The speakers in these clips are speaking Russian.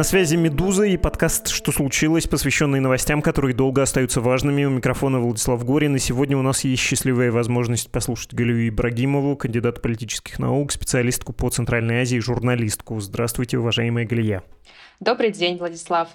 На связи «Медуза» и подкаст «Что случилось?», посвященный новостям, которые долго остаются важными. У микрофона Владислав Горин, и сегодня у нас есть счастливая возможность послушать Галию Ибрагимову, кандидат политических наук, специалистку по Центральной Азии, журналистку. Здравствуйте, уважаемая Галия. Добрый день, Владислав.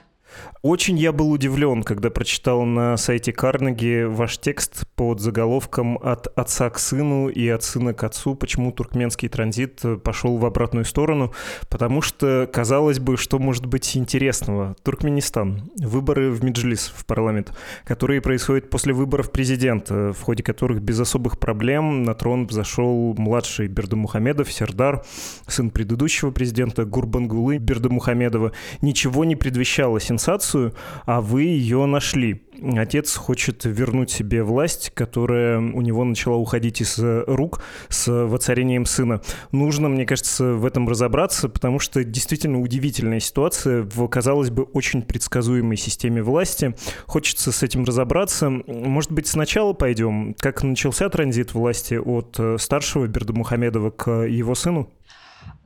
Очень я был удивлен, когда прочитал на сайте Карнеги ваш текст под заголовком «От отца к сыну и от сына к отцу. Почему туркменский транзит пошел в обратную сторону?» Потому что, казалось бы, что может быть интересного. Туркменистан. Выборы в Меджлис, в парламент, которые происходят после выборов президента, в ходе которых без особых проблем на трон взошел младший Бердамухамедов, Сердар, сын предыдущего президента Гурбангулы Бердамухамедова. Ничего не предвещало сенсации сенсацию, а вы ее нашли. Отец хочет вернуть себе власть, которая у него начала уходить из рук с воцарением сына. Нужно, мне кажется, в этом разобраться, потому что действительно удивительная ситуация в, казалось бы, очень предсказуемой системе власти. Хочется с этим разобраться. Может быть, сначала пойдем, как начался транзит власти от старшего Бердамухамедова к его сыну?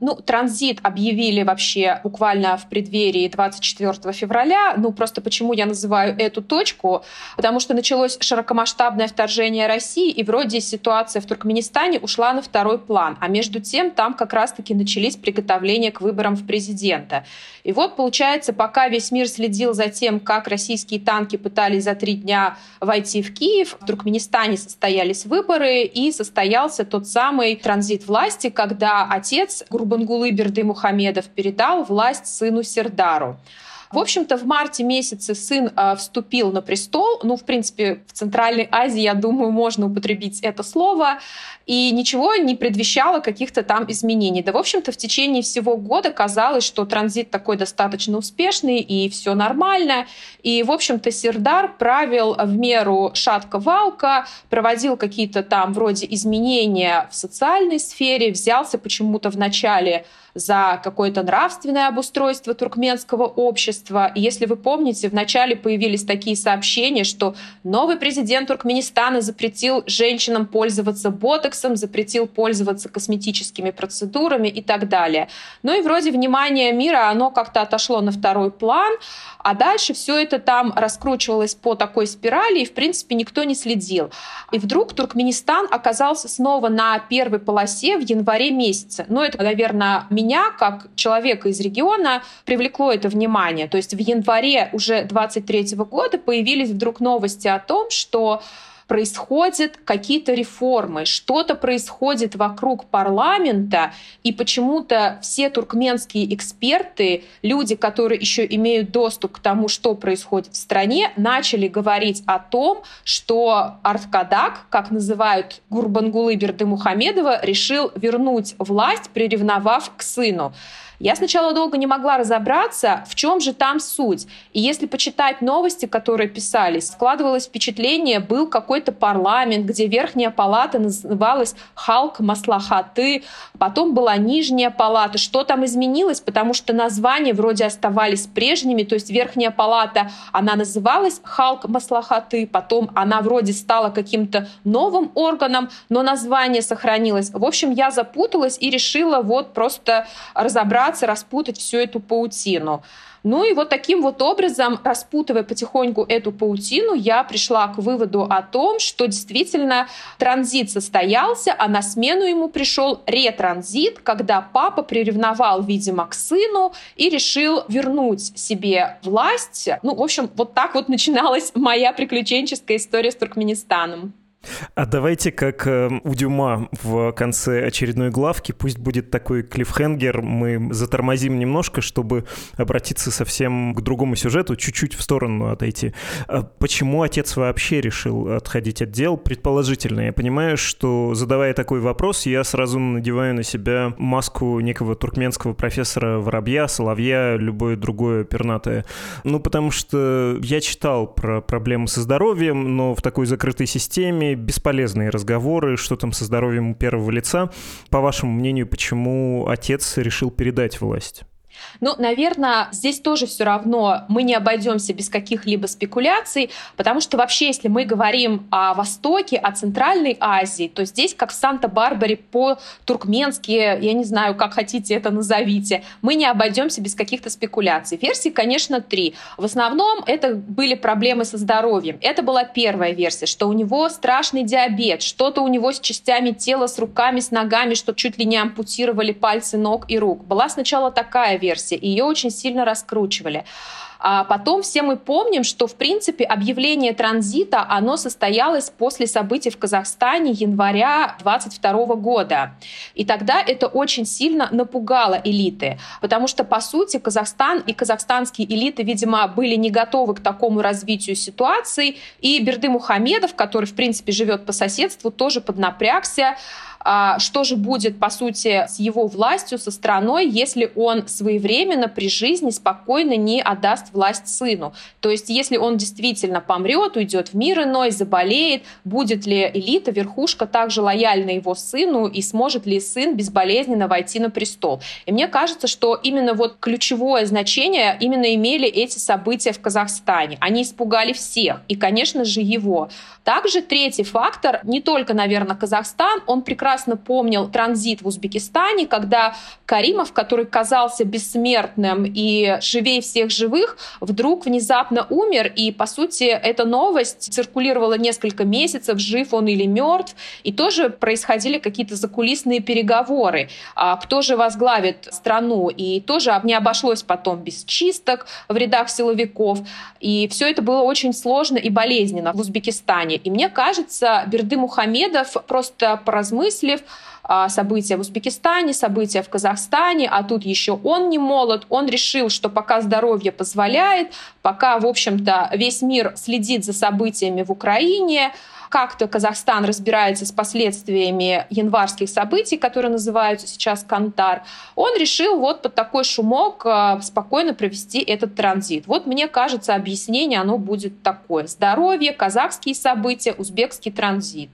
Ну, транзит объявили вообще буквально в преддверии 24 февраля. Ну, просто почему я называю эту точку? Потому что началось широкомасштабное вторжение России, и вроде ситуация в Туркменистане ушла на второй план. А между тем там как раз-таки начались приготовления к выборам в президента. И вот, получается, пока весь мир следил за тем, как российские танки пытались за три дня войти в Киев, в Туркменистане состоялись выборы, и состоялся тот самый транзит власти, когда отец, грубо Бангулы Берды Мухамедов передал власть сыну Сердару. В общем-то, в марте месяце сын э, вступил на престол. Ну, в принципе, в Центральной Азии, я думаю, можно употребить это слово. И ничего не предвещало каких-то там изменений. Да, в общем-то, в течение всего года казалось, что транзит такой достаточно успешный и все нормально. И, в общем-то, Сердар правил в меру шатко-валка, проводил какие-то там вроде изменения в социальной сфере, взялся почему-то в начале за какое-то нравственное обустройство туркменского общества. И если вы помните, вначале появились такие сообщения, что новый президент Туркменистана запретил женщинам пользоваться ботоксом, запретил пользоваться косметическими процедурами и так далее. Ну и вроде внимание мира, оно как-то отошло на второй план, а дальше все это там раскручивалось по такой спирали, и в принципе никто не следил. И вдруг Туркменистан оказался снова на первой полосе в январе месяце. Ну это, наверное, меня, как человека из региона, привлекло это внимание. То есть в январе уже 23 года появились вдруг новости о том, что происходят какие-то реформы, что-то происходит вокруг парламента, и почему-то все туркменские эксперты, люди, которые еще имеют доступ к тому, что происходит в стране, начали говорить о том, что Арткадак, как называют Гурбангулы Бердымухамедова, решил вернуть власть, приревновав к сыну. Я сначала долго не могла разобраться, в чем же там суть. И если почитать новости, которые писались, складывалось впечатление, был какой-то парламент, где верхняя палата называлась Халк Маслахаты, потом была нижняя палата. Что там изменилось? Потому что названия вроде оставались прежними, то есть верхняя палата, она называлась Халк Маслахаты, потом она вроде стала каким-то новым органом, но название сохранилось. В общем, я запуталась и решила вот просто разобраться попытаться распутать всю эту паутину. Ну и вот таким вот образом, распутывая потихоньку эту паутину, я пришла к выводу о том, что действительно транзит состоялся, а на смену ему пришел ретранзит, когда папа приревновал, видимо, к сыну и решил вернуть себе власть. Ну, в общем, вот так вот начиналась моя приключенческая история с Туркменистаном. А давайте, как э, у Дюма в конце очередной главки, пусть будет такой клиффхенгер, мы затормозим немножко, чтобы обратиться совсем к другому сюжету, чуть-чуть в сторону отойти. А почему отец вообще решил отходить от дел? Предположительно, я понимаю, что задавая такой вопрос, я сразу надеваю на себя маску некого туркменского профессора Воробья, Соловья, любое другое пернатое. Ну, потому что я читал про проблемы со здоровьем, но в такой закрытой системе бесполезные разговоры, что там со здоровьем первого лица. По вашему мнению, почему отец решил передать власть? Ну, наверное, здесь тоже все равно мы не обойдемся без каких-либо спекуляций, потому что вообще, если мы говорим о Востоке, о Центральной Азии, то здесь, как в Санта-Барбаре по-туркменски, я не знаю, как хотите это назовите, мы не обойдемся без каких-то спекуляций. Версии, конечно, три. В основном это были проблемы со здоровьем. Это была первая версия, что у него страшный диабет, что-то у него с частями тела, с руками, с ногами, что чуть ли не ампутировали пальцы ног и рук. Была сначала такая версия, и ее очень сильно раскручивали. А потом все мы помним, что, в принципе, объявление транзита, оно состоялось после событий в Казахстане января 22 года. И тогда это очень сильно напугало элиты, потому что, по сути, Казахстан и казахстанские элиты, видимо, были не готовы к такому развитию ситуации, и Берды Мухамедов, который, в принципе, живет по соседству, тоже поднапрягся, что же будет, по сути, с его властью, со страной, если он своевременно при жизни спокойно не отдаст власть сыну? То есть, если он действительно помрет, уйдет в мир иной, заболеет, будет ли элита, верхушка также лояльна его сыну и сможет ли сын безболезненно войти на престол? И мне кажется, что именно вот ключевое значение именно имели эти события в Казахстане. Они испугали всех, и, конечно же, его. Также третий фактор, не только, наверное, Казахстан, он прекрасно помнил транзит в Узбекистане, когда Каримов, который казался бессмертным и живее всех живых, вдруг внезапно умер, и, по сути, эта новость циркулировала несколько месяцев, жив он или мертв, и тоже происходили какие-то закулисные переговоры, а кто же возглавит страну, и тоже не обошлось потом без чисток в рядах силовиков, и все это было очень сложно и болезненно в Узбекистане. И мне кажется, Берды Мухамедов, просто поразмыслив, события в Узбекистане, события в Казахстане, а тут еще он не молод, он решил, что пока здоровье позволяет, пока, в общем-то, весь мир следит за событиями в Украине, как-то Казахстан разбирается с последствиями январских событий, которые называются сейчас Кантар, он решил вот под такой шумок а, спокойно провести этот транзит. Вот мне кажется, объяснение оно будет такое. Здоровье, казахские события, узбекский транзит.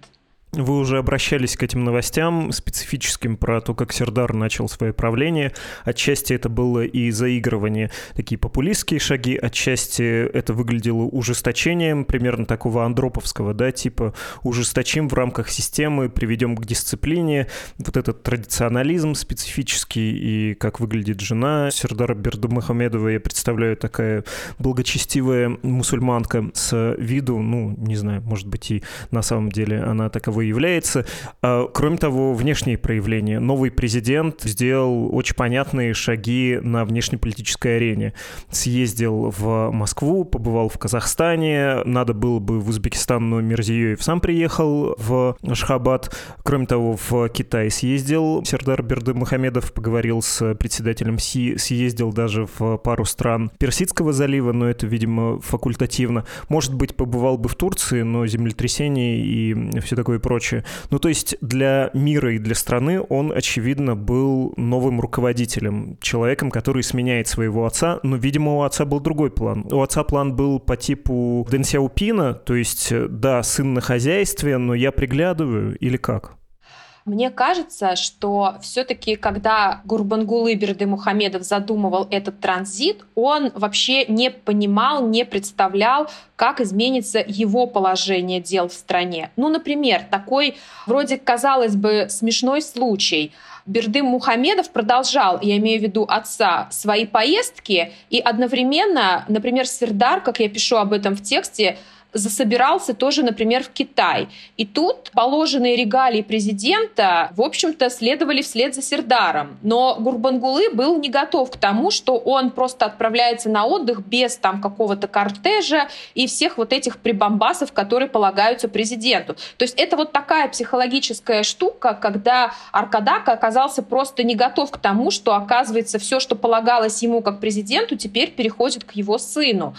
Вы уже обращались к этим новостям специфическим про то, как Сердар начал свое правление. Отчасти это было и заигрывание, такие популистские шаги, отчасти это выглядело ужесточением, примерно такого андроповского, да, типа ужесточим в рамках системы, приведем к дисциплине. Вот этот традиционализм специфический и как выглядит жена Сердара Бердумахамедова, я представляю, такая благочестивая мусульманка с виду, ну, не знаю, может быть и на самом деле она таковой является. А, кроме того, внешние проявления. Новый президент сделал очень понятные шаги на внешнеполитической арене. Съездил в Москву, побывал в Казахстане, надо было бы в Узбекистан, но Мирзиёев сам приехал в Ашхабад. Кроме того, в Китай съездил Сердар Берды Мухамедов, поговорил с председателем Си, съездил даже в пару стран Персидского залива, но это, видимо, факультативно. Может быть, побывал бы в Турции, но землетрясение и все такое прочее. Ну, то есть для мира и для страны он, очевидно, был новым руководителем, человеком, который сменяет своего отца, но, видимо, у отца был другой план. У отца план был по типу Дэн Сяопина, то есть, да, сын на хозяйстве, но я приглядываю, или как? Мне кажется, что все-таки, когда Гурбангулы Берды Мухамедов задумывал этот транзит, он вообще не понимал, не представлял, как изменится его положение дел в стране. Ну, например, такой вроде, казалось бы, смешной случай. Бердым Мухамедов продолжал, я имею в виду отца, свои поездки, и одновременно, например, Сердар, как я пишу об этом в тексте, засобирался тоже, например, в Китай. И тут положенные регалии президента, в общем-то, следовали вслед за Сердаром. Но Гурбангулы был не готов к тому, что он просто отправляется на отдых без там какого-то кортежа и всех вот этих прибамбасов, которые полагаются президенту. То есть это вот такая психологическая штука, когда Аркадака оказался просто не готов к тому, что оказывается все, что полагалось ему как президенту, теперь переходит к его сыну.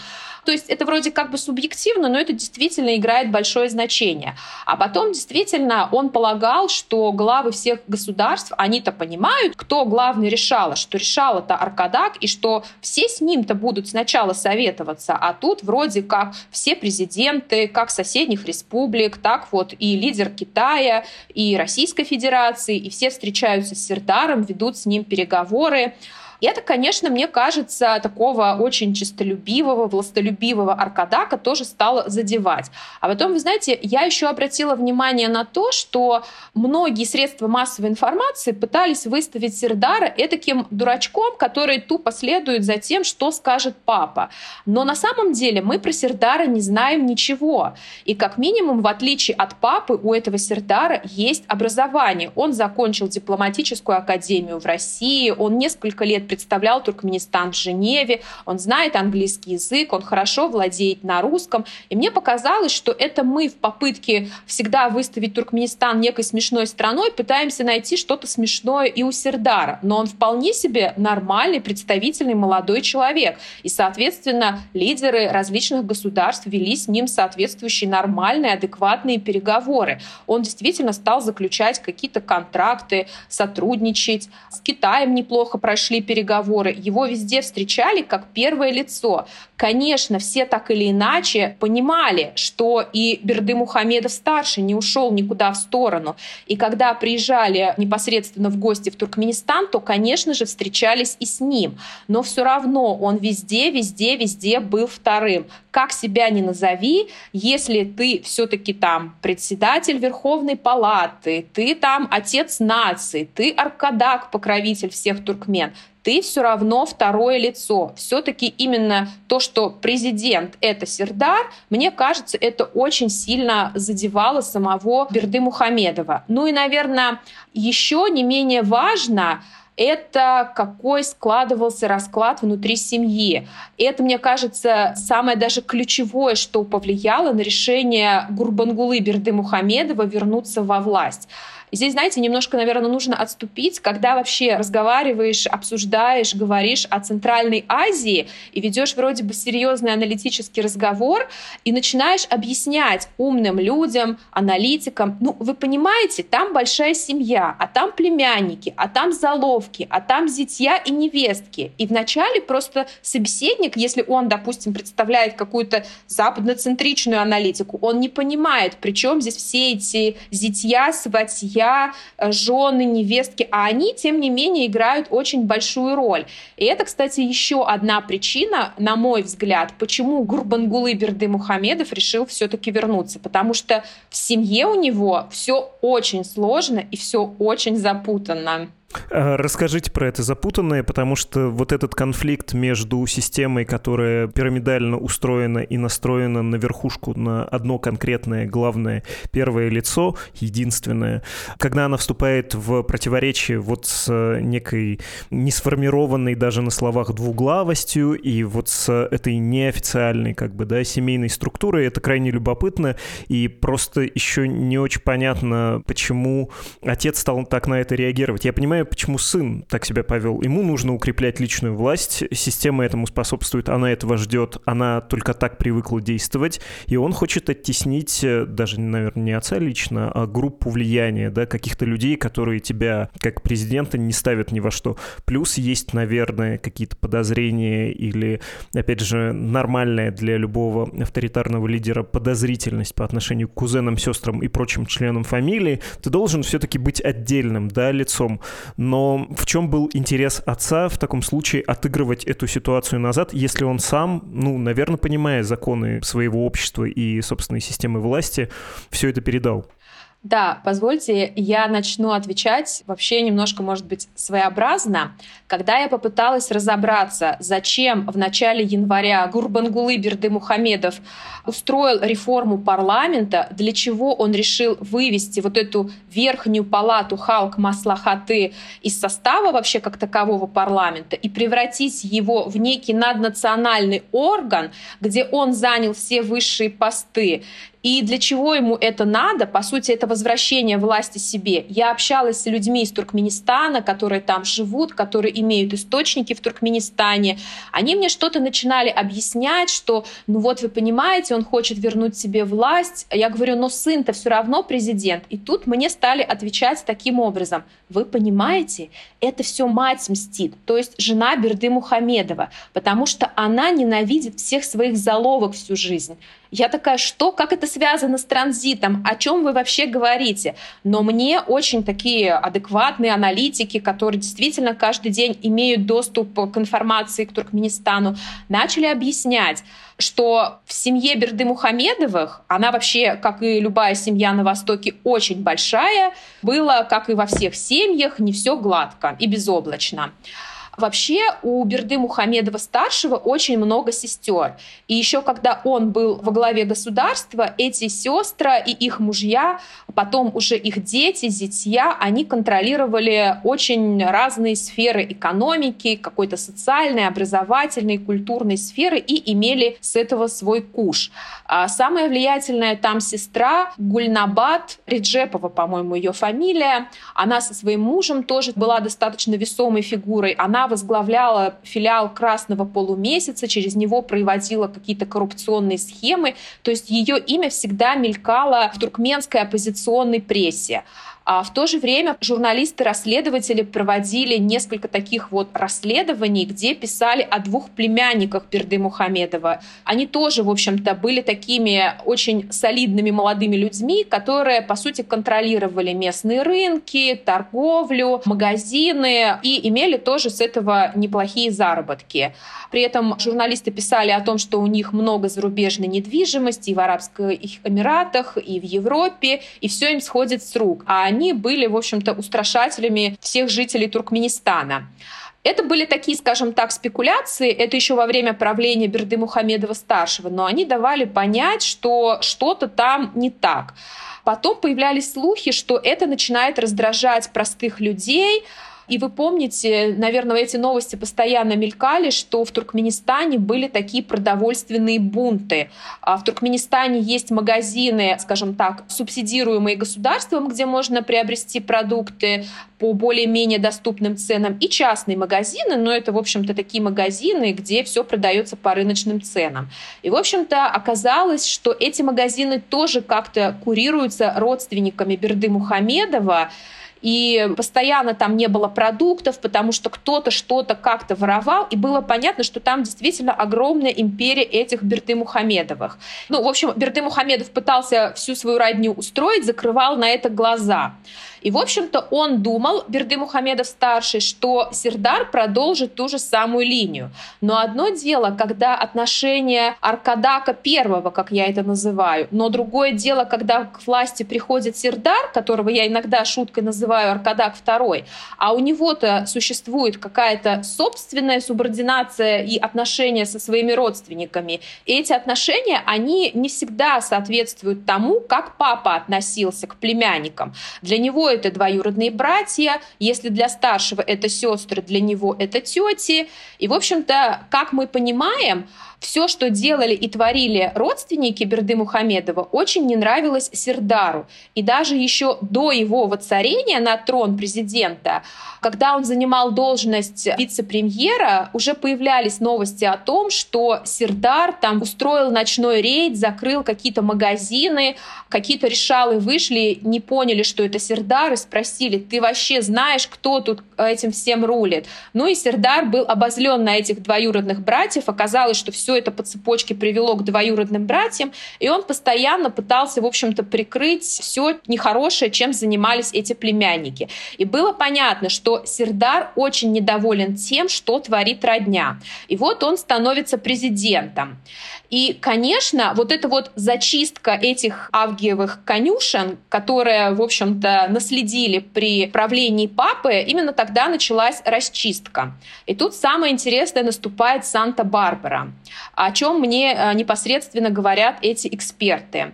То есть это вроде как бы субъективно, но это действительно играет большое значение. А потом действительно он полагал, что главы всех государств, они-то понимают, кто главный решала, что решала-то Аркадак, и что все с ним-то будут сначала советоваться, а тут вроде как все президенты, как соседних республик, так вот и лидер Китая, и Российской Федерации, и все встречаются с Сердаром, ведут с ним переговоры. И это, конечно, мне кажется, такого очень честолюбивого, властолюбивого Аркадака тоже стало задевать. А потом, вы знаете, я еще обратила внимание на то, что многие средства массовой информации пытались выставить Сердара этаким дурачком, который тупо следует за тем, что скажет папа. Но на самом деле мы про Сердара не знаем ничего. И как минимум, в отличие от папы, у этого Сердара есть образование. Он закончил дипломатическую академию в России, он несколько лет представлял Туркменистан в Женеве, он знает английский язык, он хорошо владеет на русском. И мне показалось, что это мы в попытке всегда выставить Туркменистан некой смешной страной пытаемся найти что-то смешное и у Сердара. Но он вполне себе нормальный, представительный молодой человек. И, соответственно, лидеры различных государств вели с ним соответствующие нормальные, адекватные переговоры. Он действительно стал заключать какие-то контракты, сотрудничать. С Китаем неплохо прошли переговоры. Его везде встречали как первое лицо. Конечно, все так или иначе понимали, что и Берды Мухамедов-старший не ушел никуда в сторону. И когда приезжали непосредственно в гости в Туркменистан, то, конечно же, встречались и с ним. Но все равно он везде, везде, везде был вторым. Как себя не назови, если ты все-таки там председатель Верховной Палаты, ты там отец нации, ты аркадак, покровитель всех туркмен, ты все равно второе лицо. Все-таки именно то, что президент — это Сердар, мне кажется, это очень сильно задевало самого Берды Мухамедова. Ну и, наверное, еще не менее важно — это какой складывался расклад внутри семьи. Это, мне кажется, самое даже ключевое, что повлияло на решение Гурбангулы Берды Мухамедова вернуться во власть. Здесь, знаете, немножко, наверное, нужно отступить, когда вообще разговариваешь, обсуждаешь, говоришь о Центральной Азии и ведешь вроде бы серьезный аналитический разговор и начинаешь объяснять умным людям, аналитикам, ну, вы понимаете, там большая семья, а там племянники, а там заловки, а там зятья и невестки. И вначале просто собеседник, если он, допустим, представляет какую-то западноцентричную аналитику, он не понимает, причем здесь все эти зятья, сватья, мужья, э, жены, невестки, а они, тем не менее, играют очень большую роль. И это, кстати, еще одна причина, на мой взгляд, почему Гурбангулы Берды Мухамедов решил все-таки вернуться, потому что в семье у него все очень сложно и все очень запутанно. А, расскажите про это запутанное, потому что вот этот конфликт между системой, которая пирамидально устроена и настроена на верхушку, на одно конкретное главное первое лицо, единственное, когда она вступает в противоречие вот с некой несформированной даже на словах двуглавостью и вот с этой неофициальной как бы, да, семейной структурой, это крайне любопытно и просто еще не очень понятно, почему отец стал так на это реагировать. Я понимаю, понимаю, почему сын так себя повел. Ему нужно укреплять личную власть, система этому способствует, она этого ждет, она только так привыкла действовать, и он хочет оттеснить э, даже, наверное, не отца лично, а группу влияния, да, каких-то людей, которые тебя, как президента, не ставят ни во что. Плюс есть, наверное, какие-то подозрения или, опять же, нормальная для любого авторитарного лидера подозрительность по отношению к кузенам, сестрам и прочим членам фамилии, ты должен все-таки быть отдельным, да, лицом. Но в чем был интерес отца в таком случае отыгрывать эту ситуацию назад, если он сам, ну, наверное, понимая законы своего общества и собственной системы власти, все это передал? Да, позвольте, я начну отвечать вообще немножко, может быть, своеобразно. Когда я попыталась разобраться, зачем в начале января Гурбангулы Берды Мухамедов устроил реформу парламента, для чего он решил вывести вот эту верхнюю палату Халк Маслахаты из состава вообще как такового парламента и превратить его в некий наднациональный орган, где он занял все высшие посты, и для чего ему это надо? По сути, это возвращение власти себе. Я общалась с людьми из Туркменистана, которые там живут, которые имеют источники в Туркменистане. Они мне что-то начинали объяснять, что, ну вот вы понимаете, он хочет вернуть себе власть. Я говорю, но сын-то все равно президент. И тут мне стали отвечать таким образом. Вы понимаете, это все мать мстит, то есть жена Берды Мухамедова, потому что она ненавидит всех своих заловок всю жизнь. Я такая, что, как это связано с транзитом? О чем вы вообще говорите? Но мне очень такие адекватные аналитики, которые действительно каждый день имеют доступ к информации к Туркменистану, начали объяснять, что в семье Берды Мухамедовых, она вообще, как и любая семья на Востоке, очень большая, было, как и во всех семьях, не все гладко и безоблачно. Вообще у Берды Мухамедова-старшего очень много сестер. И еще когда он был во главе государства, эти сестры и их мужья, потом уже их дети, зятья, они контролировали очень разные сферы экономики, какой-то социальной, образовательной, культурной сферы и имели с этого свой куш. А самая влиятельная там сестра Гульнабад Реджепова, по-моему, ее фамилия, она со своим мужем тоже была достаточно весомой фигурой. Она возглавляла филиал Красного полумесяца, через него проводила какие-то коррупционные схемы. То есть ее имя всегда мелькало в туркменской оппозиционной прессе. А в то же время журналисты-расследователи проводили несколько таких вот расследований, где писали о двух племянниках Берды Мухамедова. Они тоже, в общем-то, были такими очень солидными молодыми людьми, которые, по сути, контролировали местные рынки, торговлю, магазины и имели тоже с этого неплохие заработки. При этом журналисты писали о том, что у них много зарубежной недвижимости и в Арабских Эмиратах, и в Европе, и все им сходит с рук. А они они были, в общем-то, устрашателями всех жителей Туркменистана. Это были такие, скажем так, спекуляции, это еще во время правления Берды Мухамедова-старшего, но они давали понять, что что-то там не так. Потом появлялись слухи, что это начинает раздражать простых людей, и вы помните, наверное, эти новости постоянно мелькали, что в Туркменистане были такие продовольственные бунты. А в Туркменистане есть магазины, скажем так, субсидируемые государством, где можно приобрести продукты по более-менее доступным ценам, и частные магазины, но это, в общем-то, такие магазины, где все продается по рыночным ценам. И, в общем-то, оказалось, что эти магазины тоже как-то курируются родственниками Берды Мухамедова, и постоянно там не было продуктов, потому что кто-то что-то как-то воровал, и было понятно, что там действительно огромная империя этих Берты Мухамедовых. Ну, в общем, Берты Мухамедов пытался всю свою родню устроить, закрывал на это глаза. И, в общем-то, он думал, Берды Мухамедов-старший, что Сердар продолжит ту же самую линию. Но одно дело, когда отношения Аркадака первого, как я это называю, но другое дело, когда к власти приходит Сердар, которого я иногда шуткой называю Аркадак второй, а у него-то существует какая-то собственная субординация и отношения со своими родственниками. И эти отношения, они не всегда соответствуют тому, как папа относился к племянникам. Для него это двоюродные братья, если для старшего это сестры, для него это тети. И, в общем-то, как мы понимаем, все, что делали и творили родственники Берды Мухамедова, очень не нравилось Сердару. И даже еще до его воцарения на трон президента, когда он занимал должность вице-премьера, уже появлялись новости о том, что Сердар там устроил ночной рейд, закрыл какие-то магазины, какие-то решалы вышли, не поняли, что это Сердар, и спросили, ты вообще знаешь, кто тут этим всем рулит? Ну и Сердар был обозлен на этих двоюродных братьев, оказалось, что все все это по цепочке привело к двоюродным братьям, и он постоянно пытался, в общем-то, прикрыть все нехорошее, чем занимались эти племянники. И было понятно, что Сердар очень недоволен тем, что творит родня. И вот он становится президентом. И, конечно, вот эта вот зачистка этих авгиевых конюшен, которые, в общем-то, наследили при правлении папы, именно тогда началась расчистка. И тут самое интересное наступает Санта-Барбара, о чем мне э, непосредственно говорят эти эксперты.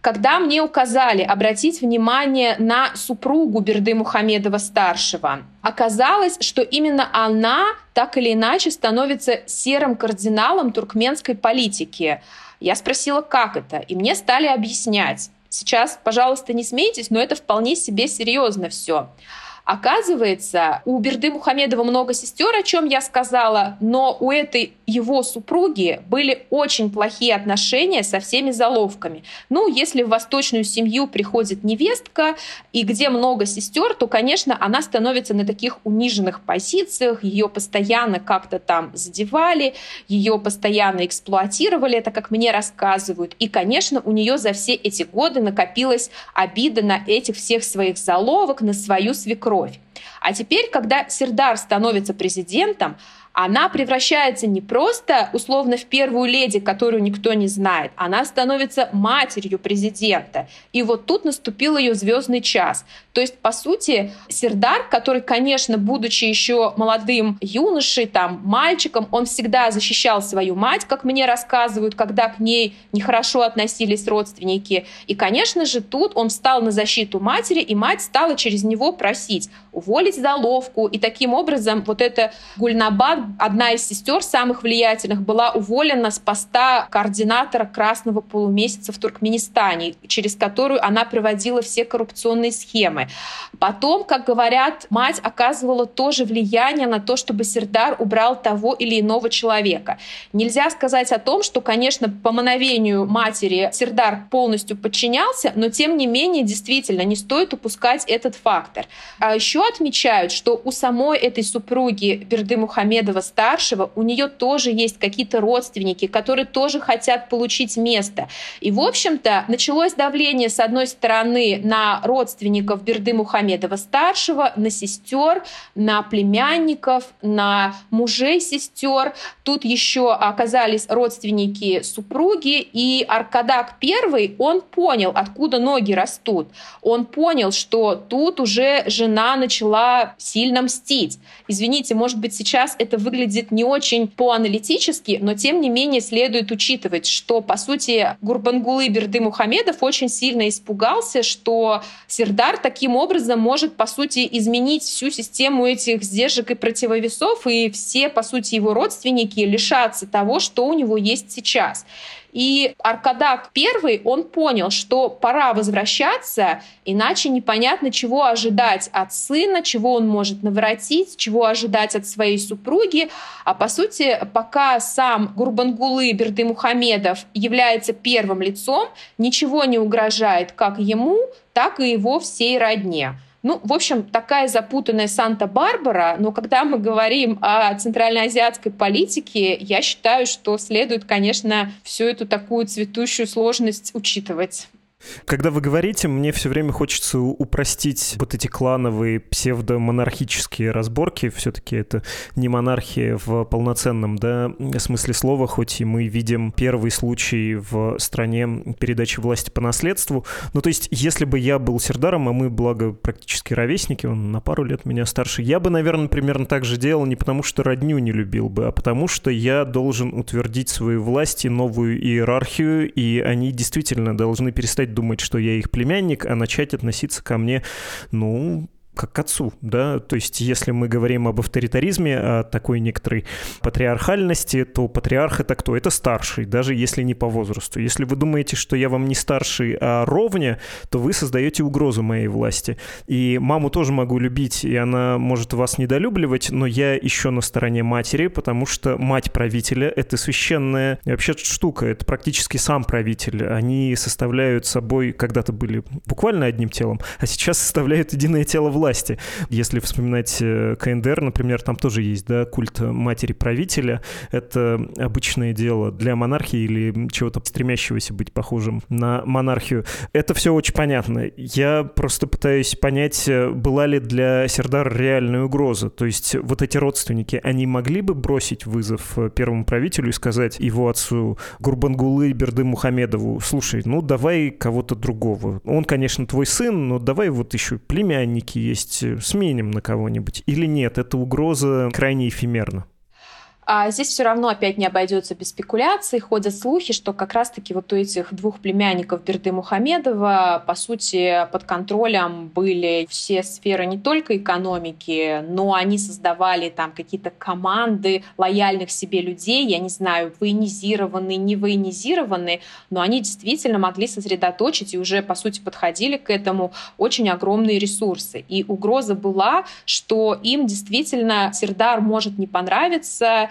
Когда мне указали обратить внимание на супругу Берды Мухамедова-старшего, оказалось, что именно она так или иначе становится серым кардиналом туркменской политики. Я спросила, как это, и мне стали объяснять. Сейчас, пожалуйста, не смейтесь, но это вполне себе серьезно все. Оказывается, у Берды Мухамедова много сестер, о чем я сказала, но у этой его супруги были очень плохие отношения со всеми заловками. Ну, если в восточную семью приходит невестка, и где много сестер, то, конечно, она становится на таких униженных позициях, ее постоянно как-то там задевали, ее постоянно эксплуатировали, это как мне рассказывают. И, конечно, у нее за все эти годы накопилась обида на этих всех своих заловок, на свою свекровь. А теперь, когда Сердар становится президентом, она превращается не просто условно в первую леди, которую никто не знает, она становится матерью президента. И вот тут наступил ее звездный час. То есть, по сути, Сердар, который, конечно, будучи еще молодым юношей, там, мальчиком, он всегда защищал свою мать, как мне рассказывают, когда к ней нехорошо относились родственники. И, конечно же, тут он встал на защиту матери, и мать стала через него просить уволить заловку. И таким образом вот эта Гульнабад, одна из сестер самых влиятельных, была уволена с поста координатора Красного полумесяца в Туркменистане, через которую она проводила все коррупционные схемы. Потом, как говорят, мать оказывала тоже влияние на то, чтобы Сердар убрал того или иного человека. Нельзя сказать о том, что, конечно, по мановению матери Сердар полностью подчинялся, но тем не менее, действительно, не стоит упускать этот фактор. А еще отмечают, что у самой этой супруги Берды Мухамедова-старшего у нее тоже есть какие-то родственники, которые тоже хотят получить место. И, в общем-то, началось давление, с одной стороны, на родственников Берды Мухамедова-старшего, на сестер, на племянников, на мужей сестер. Тут еще оказались родственники супруги, и Аркадак I, он понял, откуда ноги растут. Он понял, что тут уже жена начала сильно мстить. Извините, может быть, сейчас это выглядит не очень по-аналитически, но тем не менее следует учитывать, что, по сути, Гурбангулы Берды Мухамедов очень сильно испугался, что Сердар таким образом может, по сути, изменить всю систему этих сдержек и противовесов, и все, по сути, его родственники лишатся того, что у него есть сейчас. И Аркадак I, он понял, что пора возвращаться, иначе непонятно, чего ожидать от сына, чего он может наворотить, чего ожидать от своей супруги. А по сути, пока сам Гурбангулы Берды Мухамедов является первым лицом, ничего не угрожает как ему, так и его всей родне. Ну, в общем, такая запутанная Санта-Барбара, но когда мы говорим о центральноазиатской политике, я считаю, что следует, конечно, всю эту такую цветущую сложность учитывать. Когда вы говорите, мне все время хочется упростить вот эти клановые псевдомонархические разборки. Все-таки это не монархия в полноценном да, смысле слова, хоть и мы видим первый случай в стране передачи власти по наследству. Ну, то есть, если бы я был Сердаром, а мы, благо, практически ровесники, он на пару лет меня старше, я бы, наверное, примерно так же делал не потому, что родню не любил бы, а потому, что я должен утвердить свою власть и новую иерархию, и они действительно должны перестать думать, что я их племянник, а начать относиться ко мне, ну, как к отцу, да, то есть если мы говорим об авторитаризме, о такой некоторой патриархальности, то патриарх это кто? Это старший, даже если не по возрасту. Если вы думаете, что я вам не старший, а ровня, то вы создаете угрозу моей власти. И маму тоже могу любить, и она может вас недолюбливать, но я еще на стороне матери, потому что мать правителя — это священная вообще штука, это практически сам правитель. Они составляют собой, когда-то были буквально одним телом, а сейчас составляют единое тело власти власти. Если вспоминать э, КНДР, например, там тоже есть да, культ матери правителя. Это обычное дело для монархии или чего-то стремящегося быть похожим на монархию. Это все очень понятно. Я просто пытаюсь понять, э, была ли для Сердара реальная угроза. То есть вот эти родственники, они могли бы бросить вызов э, первому правителю и сказать его отцу Гурбангулы Берды Мухамедову, слушай, ну давай кого-то другого. Он, конечно, твой сын, но давай вот еще племянники есть, э, сменим на кого-нибудь? Или нет, эта угроза крайне эфемерна? А здесь все равно опять не обойдется без спекуляций. Ходят слухи, что как раз-таки вот у этих двух племянников Берды Мухамедова, по сути, под контролем были все сферы не только экономики, но они создавали там какие-то команды лояльных себе людей, я не знаю, военизированные, не военизированные, но они действительно могли сосредоточить и уже, по сути, подходили к этому очень огромные ресурсы. И угроза была, что им действительно Сердар может не понравиться,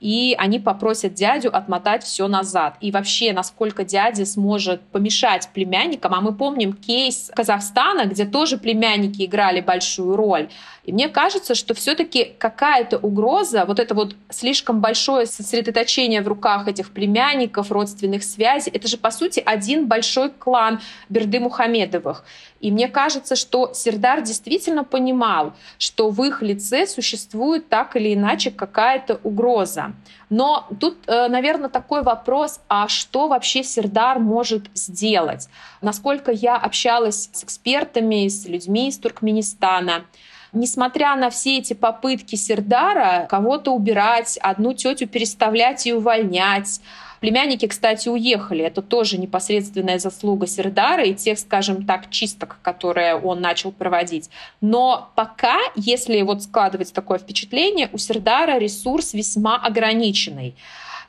и они попросят дядю отмотать все назад. И вообще, насколько дядя сможет помешать племянникам, а мы помним кейс Казахстана, где тоже племянники играли большую роль. И мне кажется, что все-таки какая-то угроза, вот это вот слишком большое сосредоточение в руках этих племянников, родственных связей, это же, по сути, один большой клан Берды Мухамедовых. И мне кажется, что Сердар действительно понимал, что в их лице существует так или иначе какая-то угроза. Но тут, э, наверное, такой вопрос, а что вообще Сердар может сделать? Насколько я общалась с экспертами, с людьми из Туркменистана, несмотря на все эти попытки Сердара кого-то убирать, одну тетю переставлять и увольнять, Племянники, кстати, уехали. Это тоже непосредственная заслуга Сердара и тех, скажем так, чисток, которые он начал проводить. Но пока, если вот складывать такое впечатление, у Сердара ресурс весьма ограниченный.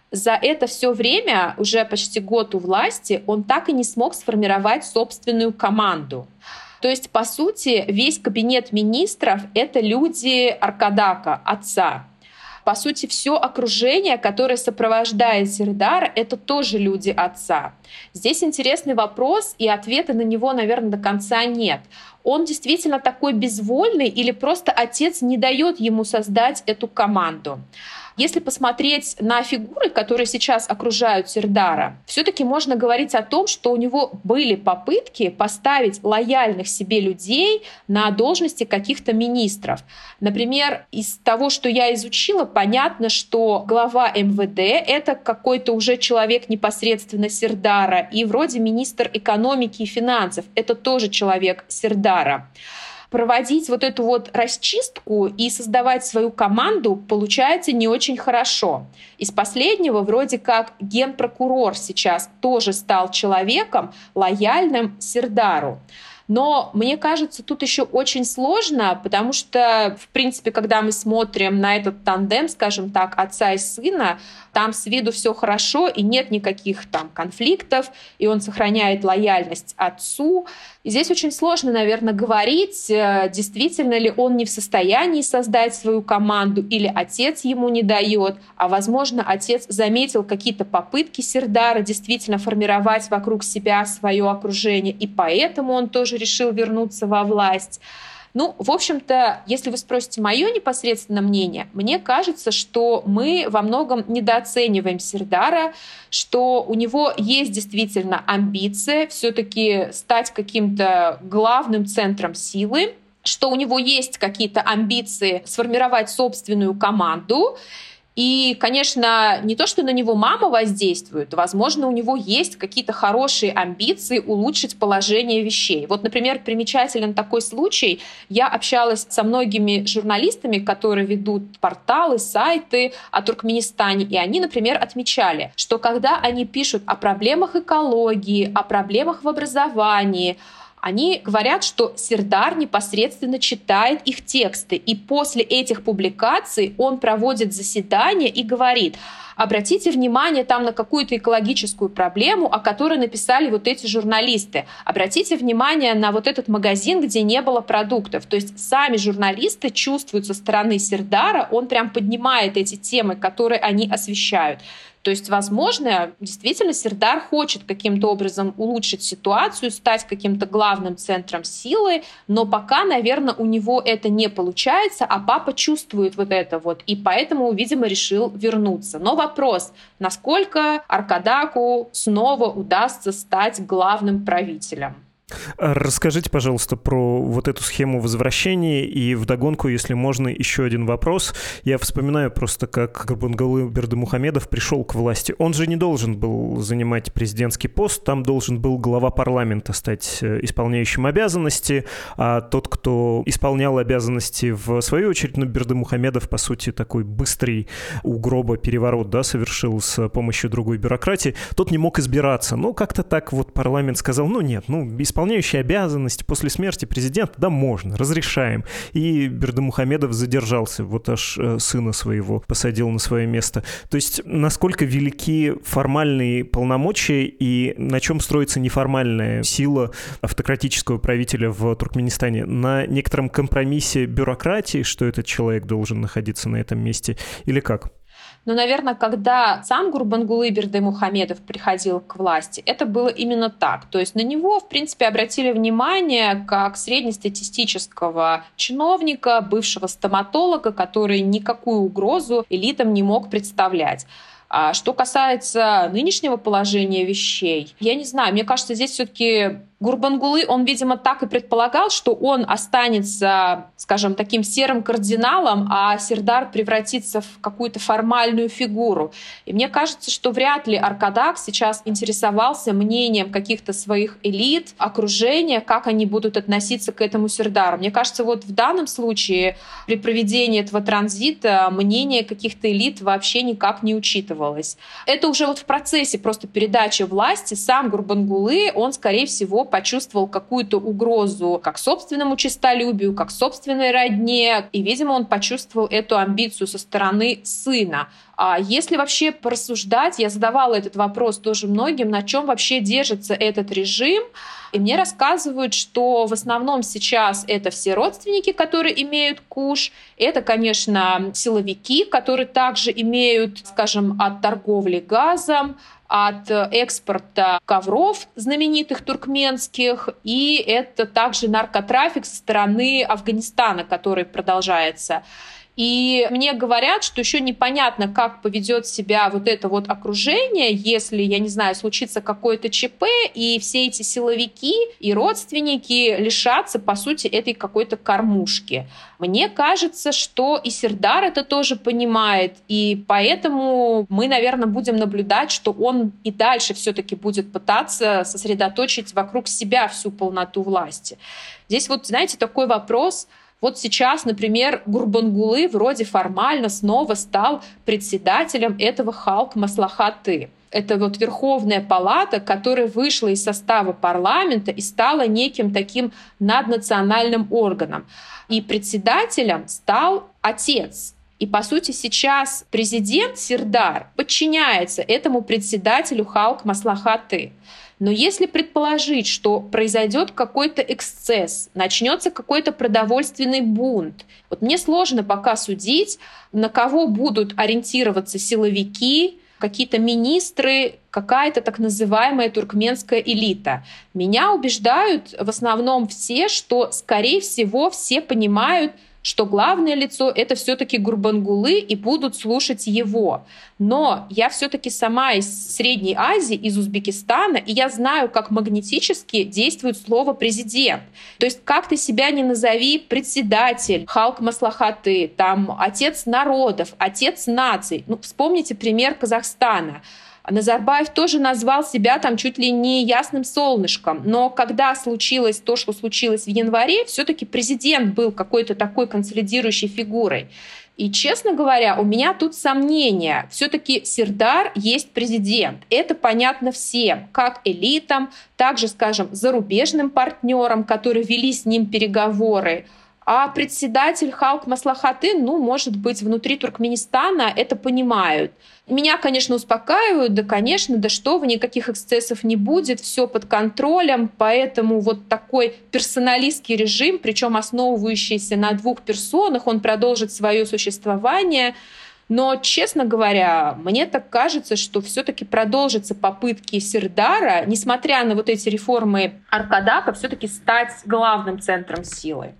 За это все время, уже почти год у власти, он так и не смог сформировать собственную команду. То есть, по сути, весь кабинет министров — это люди Аркадака, отца. По сути, все окружение, которое сопровождает Сердара, это тоже люди отца. Здесь интересный вопрос, и ответа на него, наверное, до конца нет. Он действительно такой безвольный или просто отец не дает ему создать эту команду? Если посмотреть на фигуры, которые сейчас окружают Сердара, все-таки можно говорить о том, что у него были попытки поставить лояльных себе людей на должности каких-то министров. Например, из того, что я изучила, понятно, что глава МВД — это какой-то уже человек непосредственно Сердара, и вроде министр экономики и финансов — это тоже человек Сердара проводить вот эту вот расчистку и создавать свою команду получается не очень хорошо. Из последнего вроде как генпрокурор сейчас тоже стал человеком лояльным Сердару. Но мне кажется, тут еще очень сложно, потому что, в принципе, когда мы смотрим на этот тандем, скажем так, отца и сына, там с виду все хорошо и нет никаких там конфликтов, и он сохраняет лояльность отцу. И здесь очень сложно, наверное, говорить, э, действительно ли он не в состоянии создать свою команду, или отец ему не дает, а, возможно, отец заметил какие-то попытки Сердара действительно формировать вокруг себя свое окружение, и поэтому он тоже решил вернуться во власть. Ну, в общем-то, если вы спросите мое непосредственное мнение, мне кажется, что мы во многом недооцениваем Сердара, что у него есть действительно амбиция все-таки стать каким-то главным центром силы, что у него есть какие-то амбиции сформировать собственную команду, и, конечно, не то, что на него мама воздействует, возможно, у него есть какие-то хорошие амбиции улучшить положение вещей. Вот, например, примечателен такой случай. Я общалась со многими журналистами, которые ведут порталы, сайты о Туркменистане, и они, например, отмечали, что когда они пишут о проблемах экологии, о проблемах в образовании, они говорят, что Сердар непосредственно читает их тексты, и после этих публикаций он проводит заседание и говорит, обратите внимание там на какую-то экологическую проблему, о которой написали вот эти журналисты. Обратите внимание на вот этот магазин, где не было продуктов. То есть сами журналисты чувствуют со стороны Сердара, он прям поднимает эти темы, которые они освещают. То есть, возможно, действительно Сердар хочет каким-то образом улучшить ситуацию, стать каким-то главным центром силы, но пока, наверное, у него это не получается, а папа чувствует вот это вот, и поэтому, видимо, решил вернуться. Но вопрос, насколько Аркадаку снова удастся стать главным правителем? Расскажите, пожалуйста, про вот эту схему возвращения и вдогонку, если можно, еще один вопрос. Я вспоминаю просто, как Гурбангалы Бердымухамедов пришел к власти. Он же не должен был занимать президентский пост, там должен был глава парламента стать э, исполняющим обязанности, а тот, кто исполнял обязанности в свою очередь, ну, Бердымухамедов, по сути, такой быстрый у гроба переворот, да, совершил с помощью другой бюрократии, тот не мог избираться. Ну, как-то так вот парламент сказал, ну, нет, ну, исполняющий обязанности после смерти президента, да, можно, разрешаем. И Бердымухамедов задержался, вот аж э, сына своего посадил на свое место. То есть насколько велики формальные полномочия и на чем строится неформальная сила автократического правителя в Туркменистане? На некотором компромиссе бюрократии, что этот человек должен находиться на этом месте, или как? Но, наверное, когда сам Гурбангулы Бердымухамедов приходил к власти, это было именно так. То есть на него, в принципе, обратили внимание как среднестатистического чиновника, бывшего стоматолога, который никакую угрозу элитам не мог представлять. А что касается нынешнего положения вещей, я не знаю, мне кажется, здесь все-таки Гурбангулы, он, видимо, так и предполагал, что он останется, скажем, таким серым кардиналом, а Сердар превратится в какую-то формальную фигуру. И мне кажется, что вряд ли Аркадак сейчас интересовался мнением каких-то своих элит, окружения, как они будут относиться к этому Сердару. Мне кажется, вот в данном случае при проведении этого транзита мнение каких-то элит вообще никак не учитывалось. Это уже вот в процессе просто передачи власти сам Гурбангулы, он, скорее всего, почувствовал какую-то угрозу как собственному честолюбию, как собственной родне, и, видимо, он почувствовал эту амбицию со стороны сына. А если вообще порассуждать, я задавала этот вопрос тоже многим, на чем вообще держится этот режим, и мне рассказывают, что в основном сейчас это все родственники, которые имеют куш. Это, конечно, силовики, которые также имеют, скажем, от торговли газом, от экспорта ковров знаменитых туркменских, и это также наркотрафик со стороны Афганистана, который продолжается. И мне говорят, что еще непонятно, как поведет себя вот это вот окружение, если, я не знаю, случится какое-то ЧП, и все эти силовики и родственники лишатся, по сути, этой какой-то кормушки. Мне кажется, что и Сердар это тоже понимает, и поэтому мы, наверное, будем наблюдать, что он и дальше все-таки будет пытаться сосредоточить вокруг себя всю полноту власти. Здесь вот, знаете, такой вопрос — вот сейчас, например, Гурбангулы вроде формально снова стал председателем этого Халк Маслахаты. Это вот Верховная Палата, которая вышла из состава парламента и стала неким таким наднациональным органом. И председателем стал отец и, по сути, сейчас президент Сирдар подчиняется этому председателю Халк Маслахаты. Но если предположить, что произойдет какой-то эксцесс, начнется какой-то продовольственный бунт, вот мне сложно пока судить, на кого будут ориентироваться силовики, какие-то министры, какая-то так называемая туркменская элита. Меня убеждают в основном все, что, скорее всего, все понимают, что главное лицо это все-таки Гурбангулы и будут слушать его. Но я все-таки сама из Средней Азии, из Узбекистана, и я знаю, как магнетически действует слово президент. То есть как ты себя не назови, председатель, Халк Маслахаты, там отец народов, отец наций. Ну, вспомните пример Казахстана. Назарбаев тоже назвал себя там чуть ли не ясным солнышком. Но когда случилось то, что случилось в январе, все-таки президент был какой-то такой консолидирующей фигурой. И, честно говоря, у меня тут сомнения. Все-таки Сердар есть президент. Это понятно всем, как элитам, также, скажем, зарубежным партнерам, которые вели с ним переговоры. А председатель Халк Маслахаты, ну, может быть, внутри Туркменистана это понимают. Меня, конечно, успокаивают, да, конечно, да что вы, никаких эксцессов не будет, все под контролем, поэтому вот такой персоналистский режим, причем основывающийся на двух персонах, он продолжит свое существование. Но, честно говоря, мне так кажется, что все-таки продолжатся попытки Сердара, несмотря на вот эти реформы Аркадака, все-таки стать главным центром силы.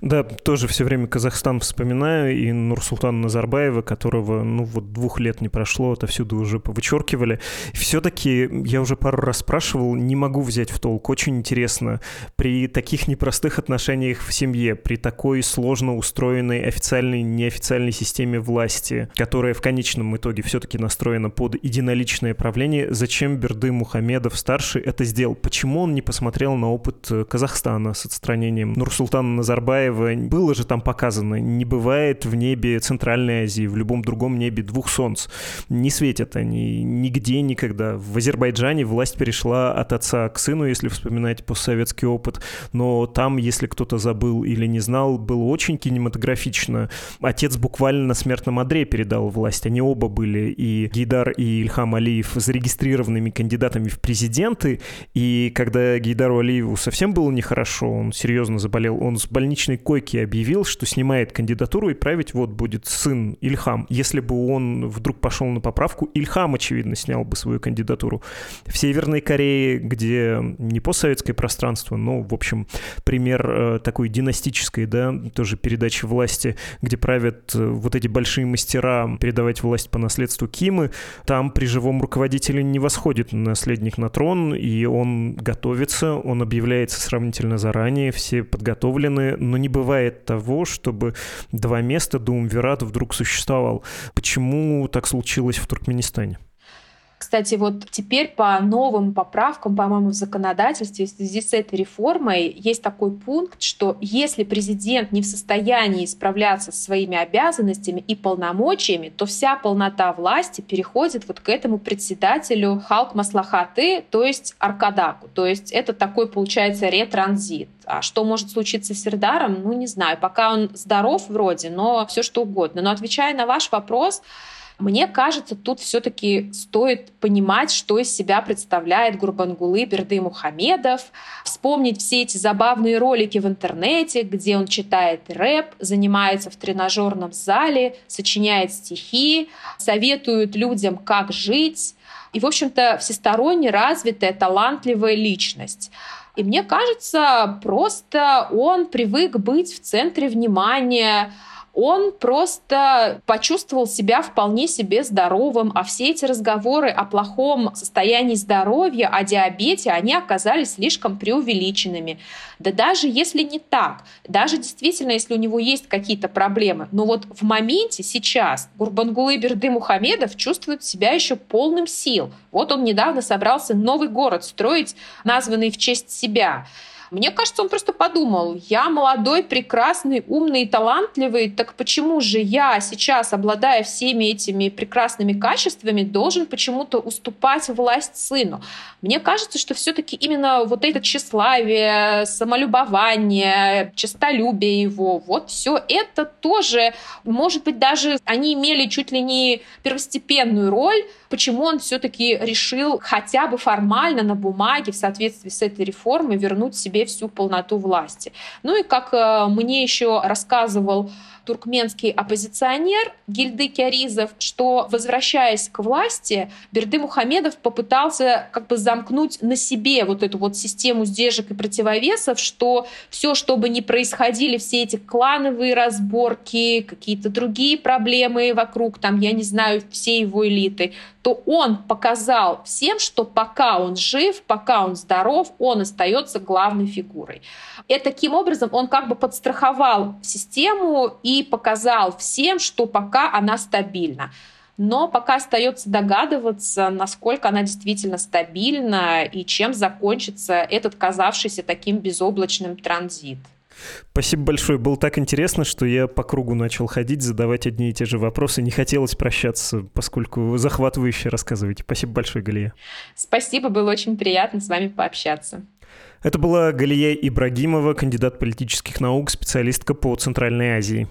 Да, тоже все время Казахстан вспоминаю, и Нурсултана Назарбаева, которого, ну, вот двух лет не прошло, отовсюду уже повычеркивали. Все-таки я уже пару раз спрашивал, не могу взять в толк. Очень интересно, при таких непростых отношениях в семье, при такой сложно устроенной официальной, неофициальной системе власти, которая в конечном итоге все-таки настроена под единоличное правление, зачем Берды Мухамедов-старший это сделал? Почему он не посмотрел на опыт Казахстана с отстранением Нурсултана Назарбаева Назарбаева, было же там показано, не бывает в небе Центральной Азии, в любом другом небе двух солнц. Не светят они нигде никогда. В Азербайджане власть перешла от отца к сыну, если вспоминать постсоветский опыт, но там, если кто-то забыл или не знал, было очень кинематографично. Отец буквально на смертном одре передал власть. Они оба были, и Гейдар, и Ильхам Алиев, зарегистрированными кандидатами в президенты, и когда Гейдару Алиеву совсем было нехорошо, он серьезно заболел, он с больницей больничной койки объявил, что снимает кандидатуру и править вот будет сын Ильхам. Если бы он вдруг пошел на поправку, Ильхам, очевидно, снял бы свою кандидатуру. В Северной Корее, где не постсоветское пространство, но, в общем, пример э, такой династической, да, тоже передачи власти, где правят э, вот эти большие мастера передавать власть по наследству Кимы, там при живом руководителе не восходит наследник на трон, и он готовится, он объявляется сравнительно заранее, все подготовлены, но не бывает того, чтобы два места Думвират вдруг существовал. Почему так случилось в Туркменистане? Кстати, вот теперь по новым поправкам, по-моему, в законодательстве в связи с этой реформой есть такой пункт, что если президент не в состоянии справляться со своими обязанностями и полномочиями, то вся полнота власти переходит вот к этому председателю Халк Маслахаты, то есть Аркадаку. То есть это такой, получается, ретранзит. А что может случиться с Сердаром, ну не знаю. Пока он здоров вроде, но все что угодно. Но отвечая на ваш вопрос, мне кажется, тут все-таки стоит понимать, что из себя представляет Гурбангулы Берды Мухамедов, вспомнить все эти забавные ролики в интернете, где он читает рэп, занимается в тренажерном зале, сочиняет стихи, советует людям, как жить. И, в общем-то, всесторонне развитая, талантливая личность. И мне кажется, просто он привык быть в центре внимания, он просто почувствовал себя вполне себе здоровым, а все эти разговоры о плохом состоянии здоровья, о диабете, они оказались слишком преувеличенными. Да даже если не так, даже действительно, если у него есть какие-то проблемы, но вот в моменте сейчас Гурбангулы Берды Мухамедов чувствует себя еще полным сил. Вот он недавно собрался новый город строить, названный в честь себя. Мне кажется, он просто подумал, я молодой, прекрасный, умный, талантливый, так почему же я сейчас, обладая всеми этими прекрасными качествами, должен почему-то уступать власть сыну? Мне кажется, что все-таки именно вот это тщеславие, самолюбование, честолюбие его, вот все это тоже, может быть, даже они имели чуть ли не первостепенную роль, почему он все-таки решил хотя бы формально на бумаге в соответствии с этой реформой вернуть себе себе всю полноту власти. Ну и как э, мне еще рассказывал туркменский оппозиционер Гильды Кяризов, что, возвращаясь к власти, Берды Мухамедов попытался как бы замкнуть на себе вот эту вот систему сдержек и противовесов, что все, что бы ни происходили, все эти клановые разборки, какие-то другие проблемы вокруг, там, я не знаю, всей его элиты, то он показал всем, что пока он жив, пока он здоров, он остается главной фигурой. И таким образом он как бы подстраховал систему и показал всем, что пока она стабильна. Но пока остается догадываться, насколько она действительно стабильна и чем закончится этот казавшийся таким безоблачным транзит. Спасибо большое. Было так интересно, что я по кругу начал ходить, задавать одни и те же вопросы. Не хотелось прощаться, поскольку вы захватывающе рассказываете. Спасибо большое, Галия. Спасибо, было очень приятно с вами пообщаться. Это была Галия Ибрагимова, кандидат политических наук, специалистка по Центральной Азии.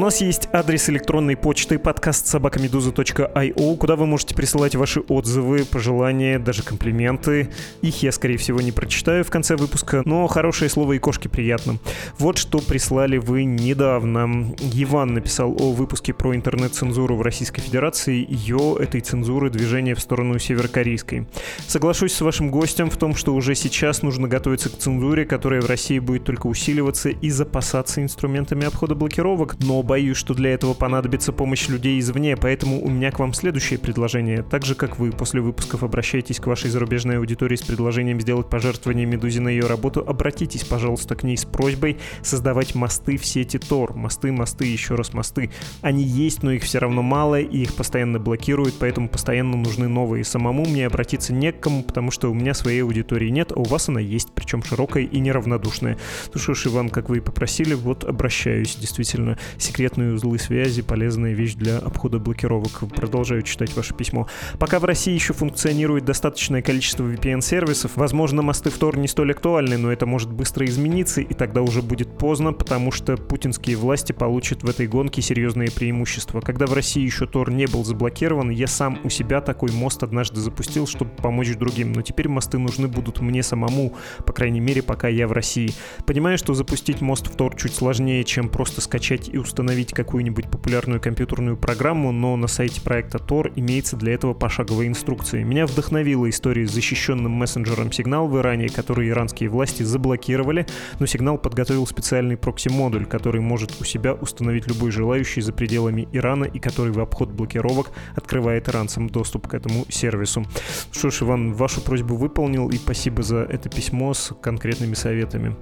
Нас есть адрес электронной почты подкаст собакамедуза.io, куда вы можете присылать ваши отзывы, пожелания, даже комплименты. Их я, скорее всего, не прочитаю в конце выпуска, но хорошее слово и кошки приятно. Вот что прислали вы недавно. Иван написал о выпуске про интернет-цензуру в Российской Федерации, ее, этой цензуры, движение в сторону северокорейской. Соглашусь с вашим гостем в том, что уже сейчас нужно готовиться к цензуре, которая в России будет только усиливаться и запасаться инструментами обхода блокировок, но боюсь, что для этого понадобится помощь людей извне, поэтому у меня к вам следующее предложение. Так же, как вы после выпусков обращаетесь к вашей зарубежной аудитории с предложением сделать пожертвование Медузе на ее работу, обратитесь, пожалуйста, к ней с просьбой создавать мосты в сети Тор. Мосты, мосты, еще раз мосты. Они есть, но их все равно мало, и их постоянно блокируют, поэтому постоянно нужны новые. Самому мне обратиться не к кому, потому что у меня своей аудитории нет, а у вас она есть, причем широкая и неравнодушная. Ну что ж, Иван, как вы и попросили, вот обращаюсь. Действительно, секретные узлы связи — полезная вещь для обхода блокировок. Продолжаю читать ваше письмо. Пока в России еще функционирует достаточное количество VPN-сервисов, возможно, мосты в Тор не столь актуальны, но это может быстро измениться, и тогда уже будет поздно, потому что путинские власти получат в этой гонке серьезные преимущества. Когда в России еще Тор не был заблокирован, я сам у себя такой мост однажды запустил, чтобы помочь другим, но теперь мосты нужны будут мне самому, по крайней мере, пока я в России. Понимаю, что запустить мост в Тор чуть сложнее, чем просто скачать и установить какую-нибудь популярную компьютерную программу, но на сайте проекта Tor имеется для этого пошаговая инструкция. Меня вдохновила история с защищенным мессенджером Сигнал в Иране, который иранские власти заблокировали, но Сигнал подготовил специальный прокси-модуль, который может у себя установить любой желающий за пределами Ирана и который в обход блокировок открывает иранцам доступ к этому сервису. Что ж, Иван, вашу просьбу выполнил и спасибо за это письмо с конкретными советами.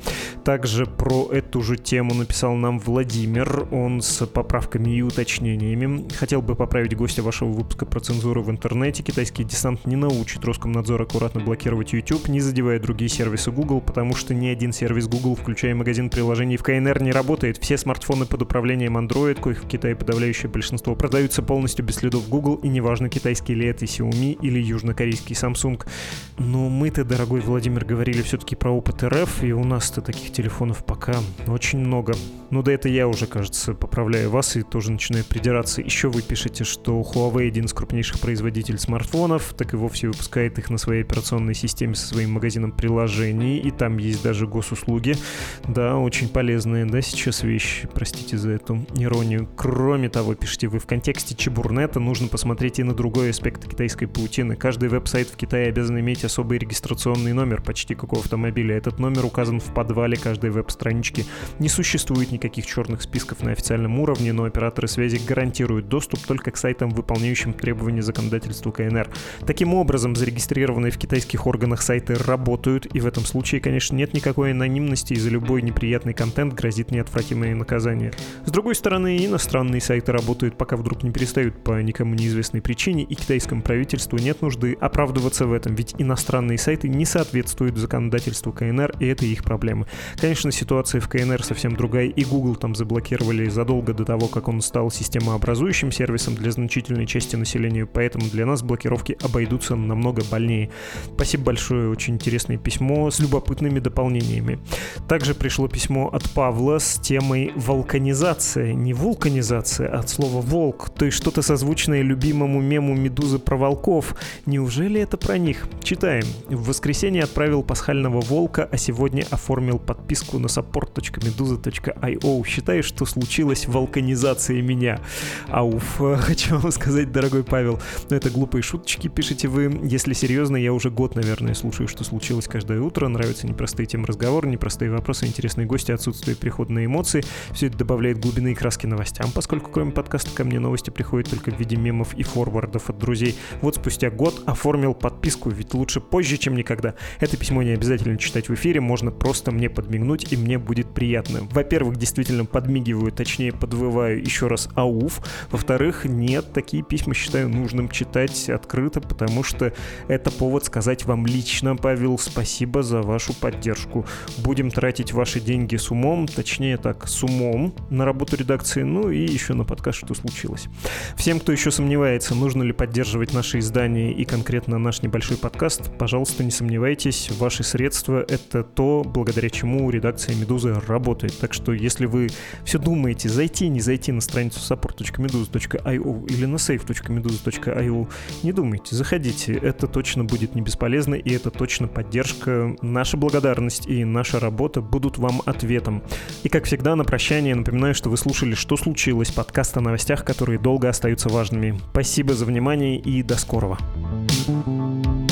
Также про эту же тему написал нам Владимир, он с поправками и уточнениями. Хотел бы поправить гостя вашего выпуска про цензуру в интернете. Китайский десант не научит Роскомнадзор аккуратно блокировать YouTube, не задевая другие сервисы Google, потому что ни один сервис Google, включая магазин приложений в КНР, не работает. Все смартфоны под управлением Android, коих в Китае подавляющее большинство, продаются полностью без следов Google, и неважно, китайский ли это Xiaomi или южнокорейский Samsung. Но мы-то, дорогой Владимир, говорили все-таки про опыт РФ, и у нас-то таких телефонов пока очень много. Ну да это я уже, кажется, поправляю вас и тоже начинаю придираться. Еще вы пишете, что Huawei один из крупнейших производителей смартфонов, так и вовсе выпускает их на своей операционной системе со своим магазином приложений, и там есть даже госуслуги. Да, очень полезные, да, сейчас вещи, простите за эту иронию. Кроме того, пишите вы в контексте Чебурнета, нужно посмотреть и на другой аспект китайской паутины. Каждый веб-сайт в Китае обязан иметь особый регистрационный номер, почти как у автомобиля. Этот номер указан в подвале каждой веб-странички. Не существует никаких черных списков на официальном уровне, но операторы связи гарантируют доступ только к сайтам, выполняющим требования законодательства КНР. Таким образом, зарегистрированные в китайских органах сайты работают, и в этом случае, конечно, нет никакой анонимности, и за любой неприятный контент грозит неотвратимое наказание. С другой стороны, иностранные сайты работают, пока вдруг не перестают по никому неизвестной причине, и китайскому правительству нет нужды оправдываться в этом, ведь иностранные сайты не соответствуют законодательству КНР, и это их проблемы. Конечно, ситуация в КНР совсем другая, и Google там заблокировали задолго до того, как он стал системообразующим сервисом для значительной части населения, поэтому для нас блокировки обойдутся намного больнее. Спасибо большое, очень интересное письмо с любопытными дополнениями. Также пришло письмо от Павла с темой «Волканизация». Не вулканизация, а от слова «волк», то есть что-то созвучное любимому мему «Медузы про волков». Неужели это про них? Читаем. В воскресенье отправил пасхального волка, а сегодня оформил подписку на support.meduza.io. Считаю, что случилась вулканизация меня. Ауф, хочу вам сказать, дорогой Павел, но это глупые шуточки, пишите вы. Если серьезно, я уже год, наверное, слушаю, что случилось каждое утро. Нравятся непростые темы разговора, непростые вопросы, интересные гости, отсутствие перехода эмоции. Все это добавляет глубины и краски новостям, поскольку кроме подкаста ко мне новости приходят только в виде мемов и форвардов от друзей. Вот спустя год оформил подписку, ведь лучше позже, чем никогда. Это письмо не обязательно читать в эфире, можно просто мне подмигнуть, и мне будет приятно. Во-первых, действительно подмигиваю, точнее подвываю еще раз ауф. Во-вторых, нет, такие письма считаю нужным читать открыто, потому что это повод сказать вам лично, Павел, спасибо за вашу поддержку. Будем тратить ваши деньги с умом, точнее так, с умом на работу редакции, ну и еще на подкаст «Что случилось?». Всем, кто еще сомневается, нужно ли поддерживать наши издания и конкретно наш небольшой подкаст, пожалуйста, не сомневайтесь, ваши средства — это то, благодаря чему редакция «Медузы» работает. Так что, если вы все думаете, зайти, не зайти на страницу support.meduza.io или на save.meduza.io, не думайте, заходите. Это точно будет не бесполезно, и это точно поддержка. Наша благодарность и наша работа будут вам ответом. И, как всегда, на прощание напоминаю, что вы слушали «Что случилось?» подкаст о новостях, которые долго остаются важными. Спасибо за внимание и до скорого. thank you